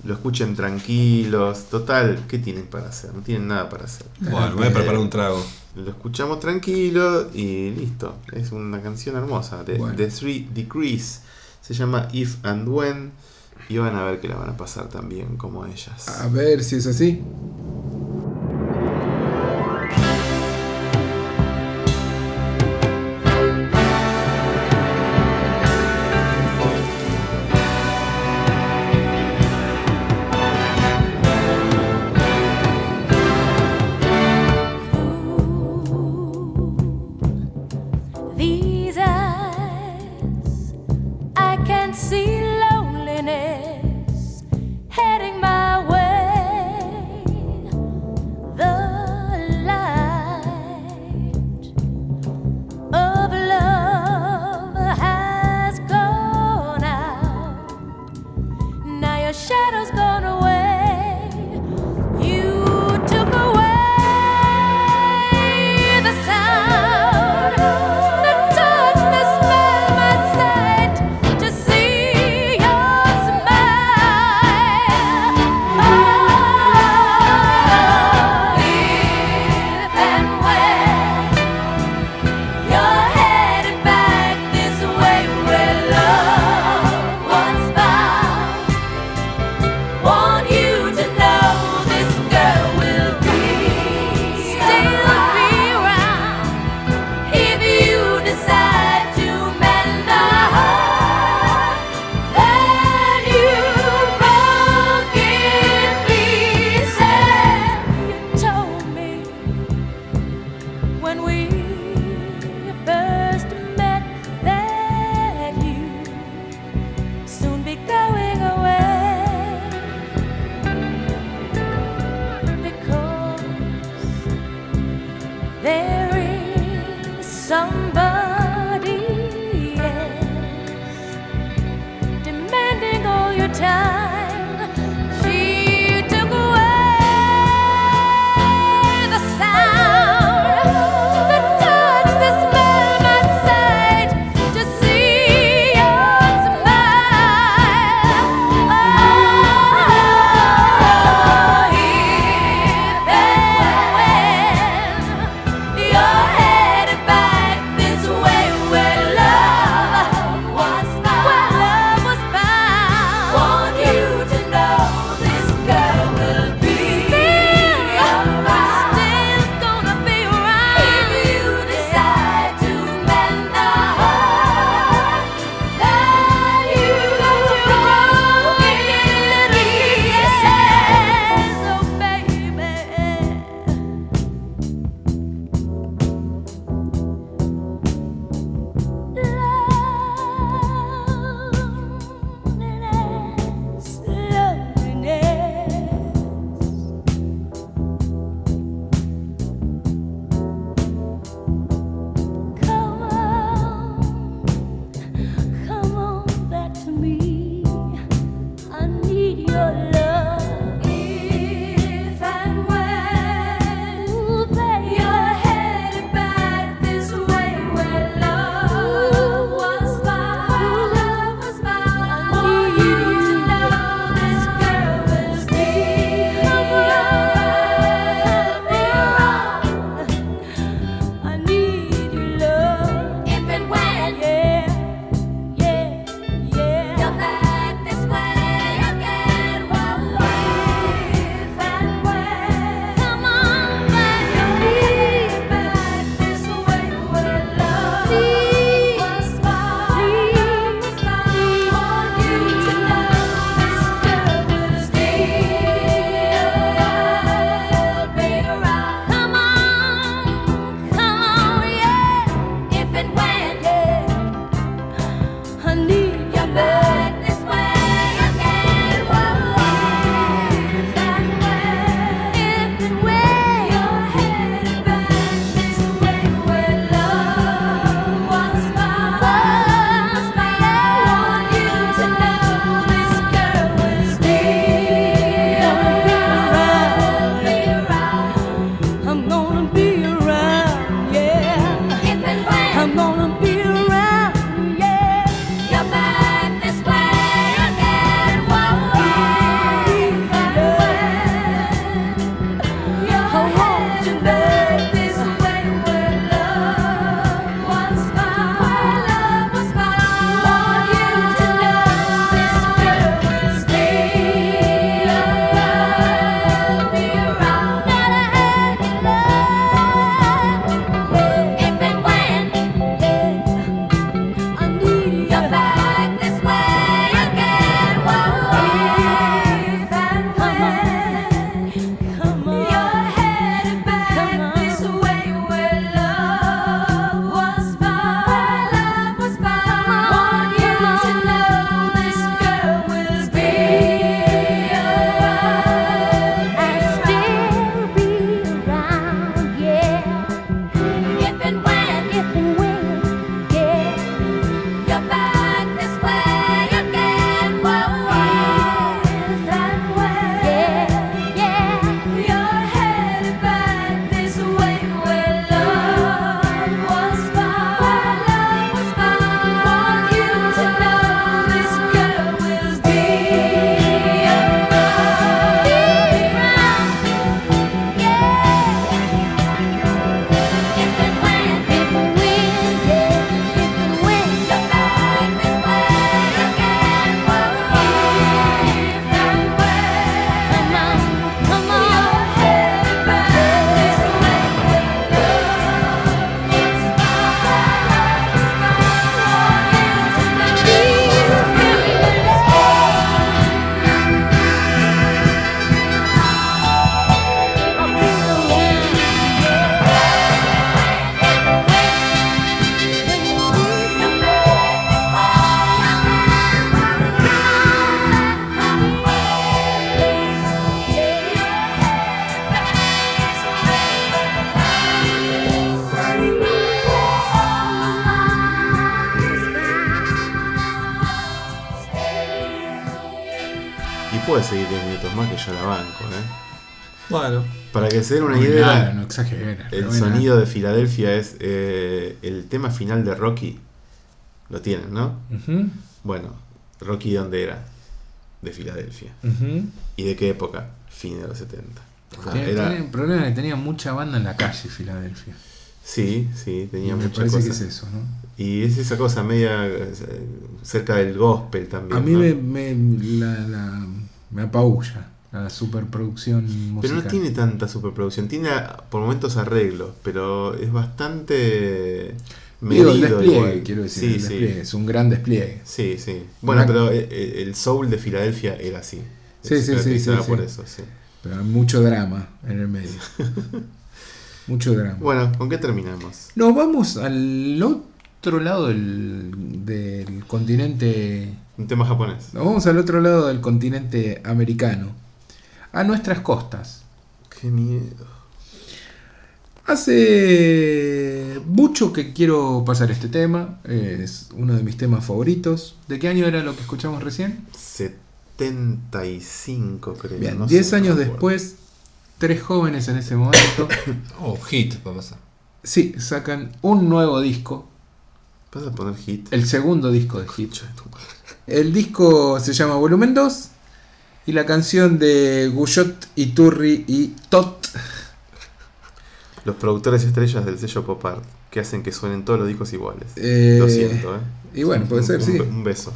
lo escuchen tranquilos. Total, ¿qué tienen para hacer? No tienen nada para hacer. Bueno, voy a preparar un trago. Lo escuchamos tranquilo y listo. Es una canción hermosa de Bueno. The Three Degrees. Se llama If and When. Y van a ver que la van a pasar también como ellas. A ver si es así. Seguir 10 minutos más que yo la banco, ¿eh? Bueno, Para que se den una No, idea, nada, no exagera. el no, nada. sonido de Filadelfia es eh, el tema final de Rocky. Lo tienen, ¿no? Bueno, Rocky, ¿dónde era? De Filadelfia. ¿Y de qué época? Fin de los 70. O sea, era- el problema es que tenía mucha banda en la calle Filadelfia. Sí, sí, tenía me muchas parece cosas. que es eso, ¿no? Y es esa cosa media eh, cerca del gospel también. A mí ¿no? me, me, la, la- me apabulla la superproducción musical. Pero no tiene tanta superproducción. Tiene por momentos arreglos, pero es bastante Digo, medido. el despliegue, quiero decir, Sí, el sí. despliegue, es un gran despliegue. Sí, sí. Bueno, Una- pero eh, eh, el soul de Filadelfia era así. Sí, sí, sí, sí, por eso, sí. Pero hay mucho drama en el medio. [LAUGHS] mucho drama. Bueno, ¿con qué terminamos? Nos vamos al otro lado del, del continente. Un tema japonés. Nos vamos al otro lado del continente americano. A nuestras costas. Qué miedo. Hace mucho que quiero pasar este tema. Es uno de mis temas favoritos. ¿De qué año era lo que escuchamos recién? 75, creo. Bien, no 10 sé, no años después, tres jóvenes en ese momento, [COUGHS] oh, hit va a pasar. sí, sacan un nuevo disco. ¿Vas a poner hit? El segundo disco de Hit. El disco se llama Volumen 2 y la canción de Guyot, Iturri y Tot. Los productores estrellas del sello Pop Art, que hacen que suenen todos los discos iguales. Eh, Lo siento, ¿eh? Y bueno, puede ser, un, sí. Un beso.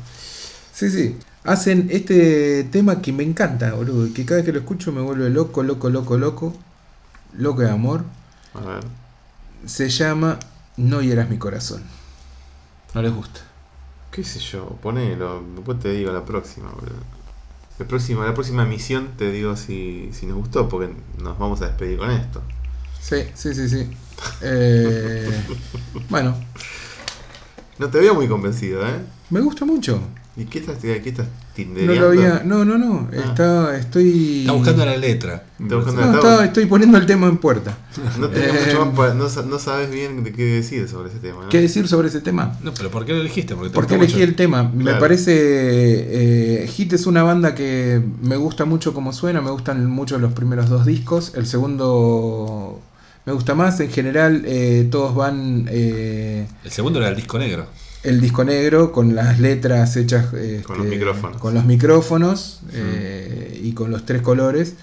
Sí, sí. Hacen este tema que me encanta, boludo. Que cada vez que lo escucho me vuelve loco, loco, loco, loco. Loco de amor. A ver. Se llama No hieras mi corazón. No les gusta. ¿Qué sé yo? Ponelo. Después te digo la próxima, boludo. La próxima, la próxima misión te digo si, si nos gustó, porque nos vamos a despedir con esto. Sí, sí, sí, sí. Eh, [LAUGHS] bueno, No te veo muy convencido, ¿eh? me gusta mucho. ¿Y qué estás, qué estás No tindereando? lo había. No, no, no. Ah. Está, estoy. Está buscando la letra. Está buscando No, la está- estoy poniendo el tema en puerta. [LAUGHS] No, Eh, mucho más para- no, sa- no sabes bien de qué decir sobre ese tema, ¿no? ¿Qué decir sobre ese tema? No, pero ¿por qué lo elegiste? Porque ¿Por qué elegí mucho. el tema? Me parece. eh, Hit es una banda que me gusta mucho como suena, me gustan mucho los primeros dos discos. El segundo me gusta más. En general, eh, todos van. eh, El segundo era el disco negro. El disco negro con las letras hechas Con los este, micrófonos. con los micrófonos, eh, y con los tres colores.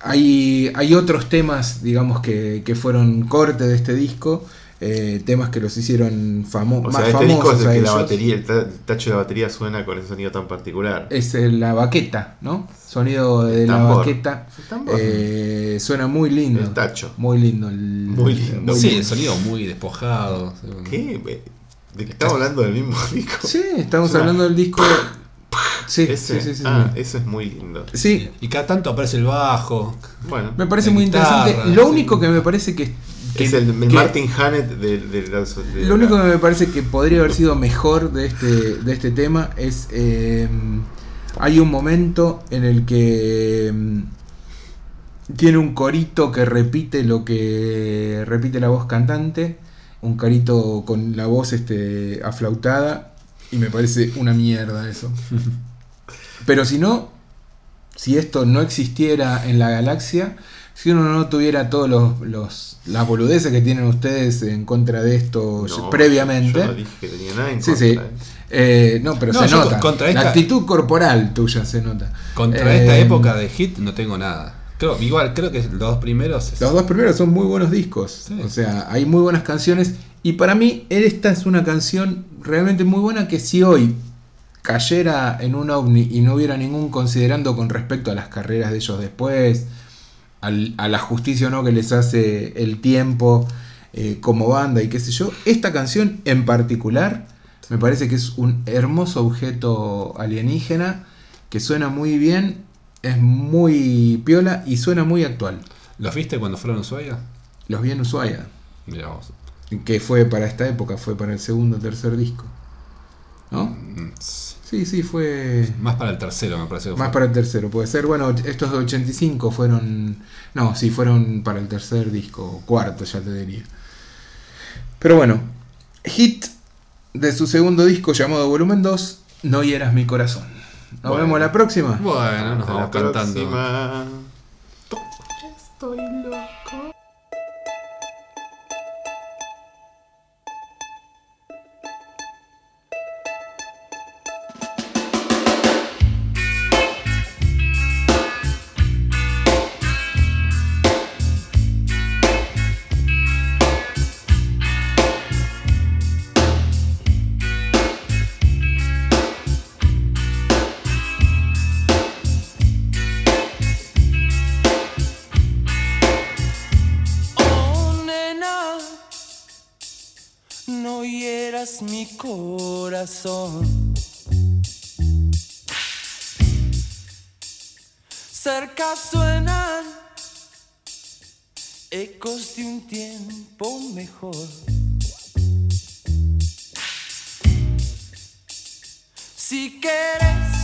Hay, hay otros temas, digamos, que, que fueron corte de este disco, eh, temas que los hicieron famo O más sea, este disco famosos es el que la batería, el, ta- el tacho de la batería suena con ese sonido tan particular. Es la baqueta, ¿no? Sonido de la tambor. baqueta. Eh, suena muy lindo. El tacho. Muy lindo. el- Muy lindo. sí, lindo. el sonido muy despojado. ¿Qué? ¿De qué estamos hablando del mismo disco? Sí, estamos Suena- hablando del disco. Sí, Ese, sí, sí, sí, ah, sí. eso es muy lindo. Sí, Y cada tanto aparece el bajo. Bueno, me parece muy guitarra, interesante. Lo sí. único que me parece que. que- es el, el que- Martin Hannett de, de Lo la- único que me parece que podría haber sido mejor de este, de este tema es. eh, hay un momento en el que. mm, tiene un corito que repite lo que repite la voz cantante. Un corito con la voz este, aflautada. Y me parece una mierda eso. [LAUGHS] Pero si no, si esto no existiera en la galaxia, si uno no tuviera todos los, los las boludeces que tienen ustedes en contra de esto No, previamente. Yo no dije que tenía nada en Sí, contra, sí. ¿eh? Eh, no, pero No, se nota. contra La actitud corporal tuya se nota. Contra Eh, esta época de hit no tengo nada. Creo, igual, creo que los dos primeros. es- Los dos primeros son muy buenos discos. Sí. O sea, hay muy buenas canciones. Y para mí, esta es una canción realmente muy buena que si hoy cayera en un ovni y no hubiera ningún considerando con respecto a las carreras de ellos después, al- a la justicia o no que les hace el tiempo eh, como banda y qué sé yo, esta canción en particular me parece que es un hermoso objeto alienígena que suena muy bien, es muy piola y suena muy actual. ¿Los viste cuando fueron a Ushuaia? Los vi en Ushuaia, Mirá vos. que fue para esta época, fue para el segundo o tercer disco. ¿No? Mm, Sí, sí, fue Más para el tercero, me parece. que más para el tercero, puede ser. Bueno, estos de 85 fueron... No, sí, fueron para el tercer disco, cuarto ya te diría. Pero bueno, hit de su segundo disco llamado Volumen 2, No hieras mi corazón. Nos vemos la próxima. Bueno, nos vamos cantando. Cerca suenan ecos de un tiempo mejor. Si quieres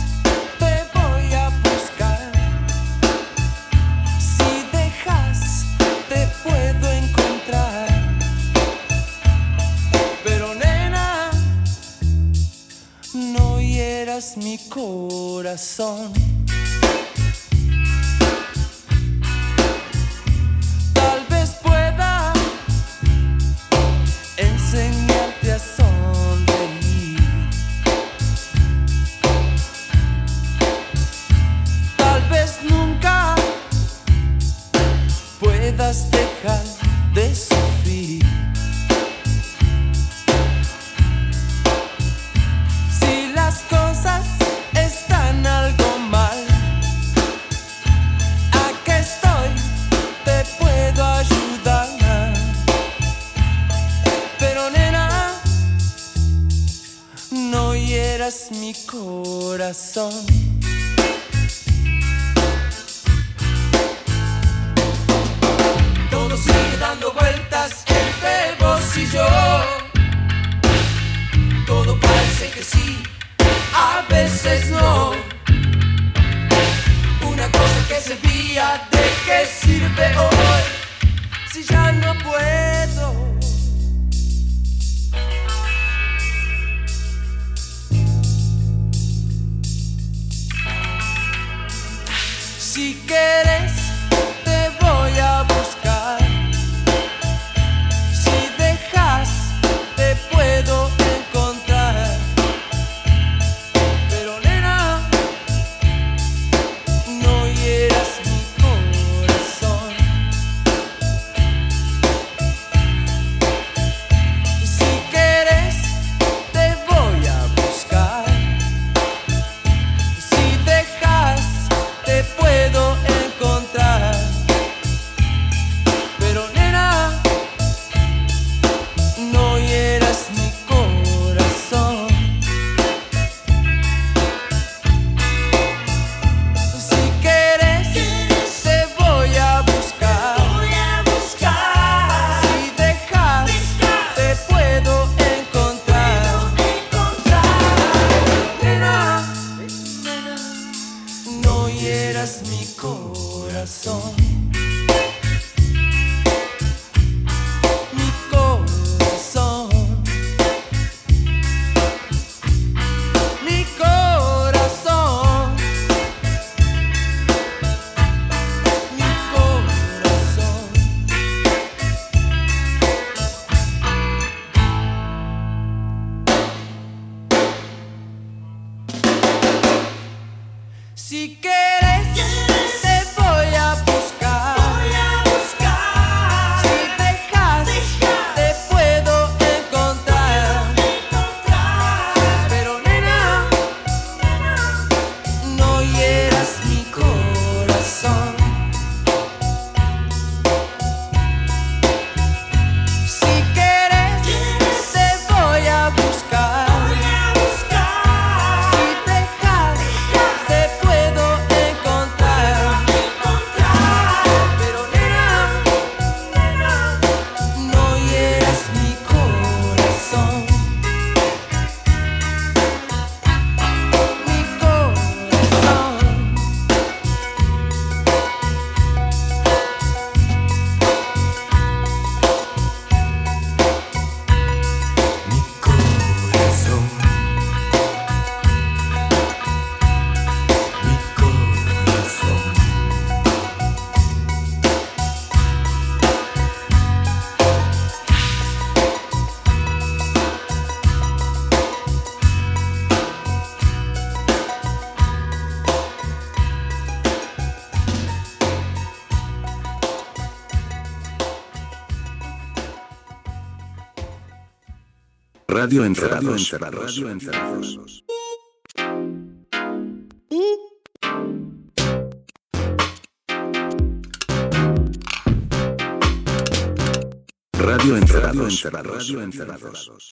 llenas mi corazón. eras mi corazón. Radio Encerrados. Radio Encerrados. Radio Encerrados. Radio Encerrados.